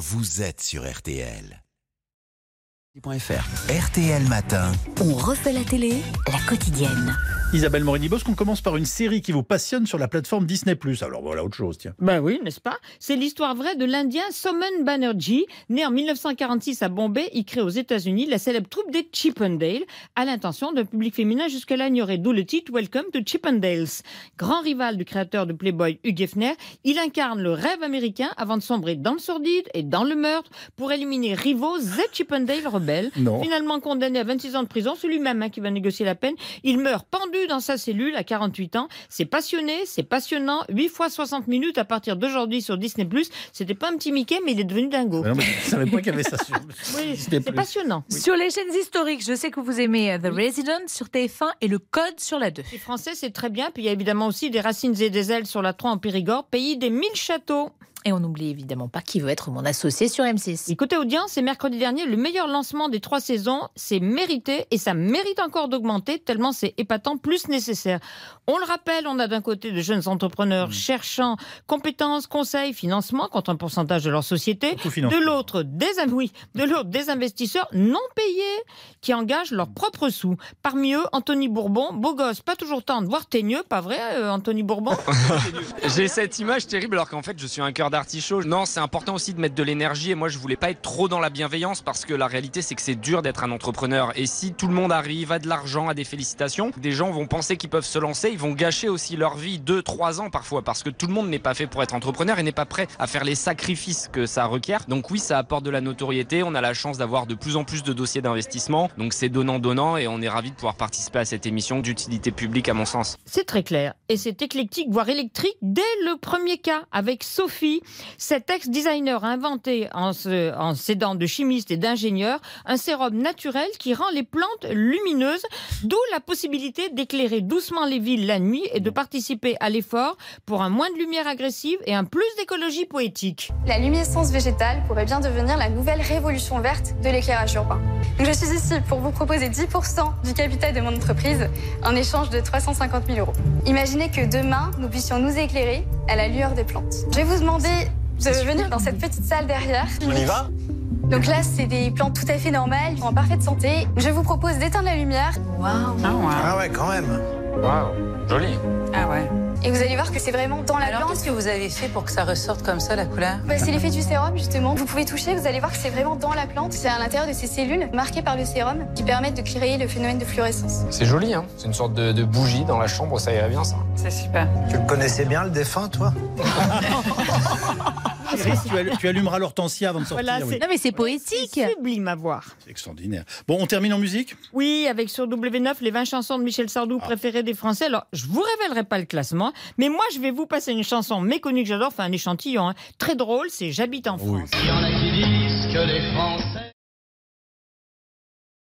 vous êtes sur RTL. RTL Matin. On refait la télé, la quotidienne. Isabelle Morini-Bosque, on commence par une série qui vous passionne sur la plateforme Disney+. Alors voilà autre chose, tiens. Ben oui, n'est-ce pas? C'est l'histoire vraie de l'Indien Soman Banerjee, né en 1946 à Bombay. Il crée aux États-Unis la célèbre troupe des Chippendales, à l'intention d'un public féminin jusque-là ignoré, d'où le titre Welcome to Chippendales. Grand rival du créateur de Playboy, Hugh Hefner, il incarne le rêve américain avant de sombrer dans le sordide et dans le meurtre pour éliminer rivaux Z Chippendale rebelles. Non. Finalement condamné à 26 ans de prison, c'est lui-même hein, qui va négocier la peine. Il meurt pendu dans sa cellule à 48 ans. C'est passionné, c'est passionnant. 8 fois 60 minutes à partir d'aujourd'hui sur Disney+. C'était pas un petit Mickey, mais il est devenu dingo. Ah non, mais je savais pas qu'il y avait ça sur Oui, Disney+. c'est passionnant. Sur les chaînes historiques, je sais que vous aimez euh, The Resident sur TF1 et Le Code sur la 2. Les Français, c'est très bien. Puis il y a évidemment aussi des racines et des ailes sur la 3 en Périgord, pays des mille châteaux. Et on n'oublie évidemment pas qui veut être mon associé sur M6. Et côté audience, c'est mercredi dernier, le meilleur lancement des trois saisons. C'est mérité et ça mérite encore d'augmenter tellement c'est épatant, plus nécessaire. On le rappelle, on a d'un côté de jeunes entrepreneurs cherchant compétences, conseils, financement contre un pourcentage de leur société. De l'autre, des, oui, de l'autre, des investisseurs non payés qui engagent leurs propres sous. Parmi eux, Anthony Bourbon, beau gosse, pas toujours tendre, voire teigneux, pas vrai, euh, Anthony Bourbon? J'ai cette image terrible alors qu'en fait je suis un cœur Non, c'est important aussi de mettre de l'énergie et moi je voulais pas être trop dans la bienveillance parce que la réalité c'est que c'est dur d'être un entrepreneur et si tout le monde arrive, a de l'argent, a des félicitations, des gens vont penser qu'ils peuvent se lancer, ils vont gâcher aussi leur vie 2 3 ans parfois parce que tout le monde n'est pas fait pour être entrepreneur et n'est pas prêt à faire les sacrifices que ça requiert. Donc oui, ça apporte de la notoriété, on a la chance d'avoir de plus en plus de dossiers d'investissement. Donc c'est donnant donnant et on est ravi de pouvoir participer à cette émission d'utilité publique à mon sens. C'est très clair. Et c'est éclectique, voire électrique, dès le premier cas, avec Sophie. Cet ex-designer a inventé, en, se- en s'aidant de chimistes et d'ingénieurs, un sérum naturel qui rend les plantes lumineuses, d'où la possibilité d'éclairer doucement les villes la nuit et de participer à l'effort pour un moins de lumière agressive et un plus d'écologie poétique. La luminescence végétale pourrait bien devenir la nouvelle révolution verte de l'éclairage urbain. Donc je suis ici pour vous proposer 10% du capital de mon entreprise en échange de 350 000 euros. Imaginez que demain, nous puissions nous éclairer à la lueur des plantes. Je vais vous demander de venir dans cette petite salle derrière. On y va Donc là, c'est des plantes tout à fait normales, en parfaite santé. Je vous propose d'éteindre la lumière Ah ouais, quand même. Waouh, joli. Ah ouais. et vous allez voir que c'est vraiment dans la Alors plante. qu'est-ce que vous avez fait pour que ça ressorte comme ça la couleur? Bah, c'est l'effet du sérum justement. Vous pouvez toucher, vous allez voir que c'est vraiment dans la plante. C'est à l'intérieur de ces cellules marquées par le sérum qui permettent de créer le phénomène de fluorescence. C'est joli, hein c'est une sorte de, de bougie dans la chambre, ça irait bien ça. C'est super. Tu le connaissais bien, le défunt, toi? Thierry, tu, allu- tu allumeras l'hortensia avant de sortir. Voilà, oui. c'est Non mais c'est poétique. c'est sublime à voir. C'est extraordinaire. Bon, on termine en musique? Oui, avec sur W9 les 20 chansons de Michel Sardou préférées des Français. Alors, je vous révélerai pas le classement, mais moi, je vais vous passer une chanson méconnue que j'adore, enfin un échantillon, hein. très drôle, c'est J'habite en France. Oui. Il y en a qui disent que les Français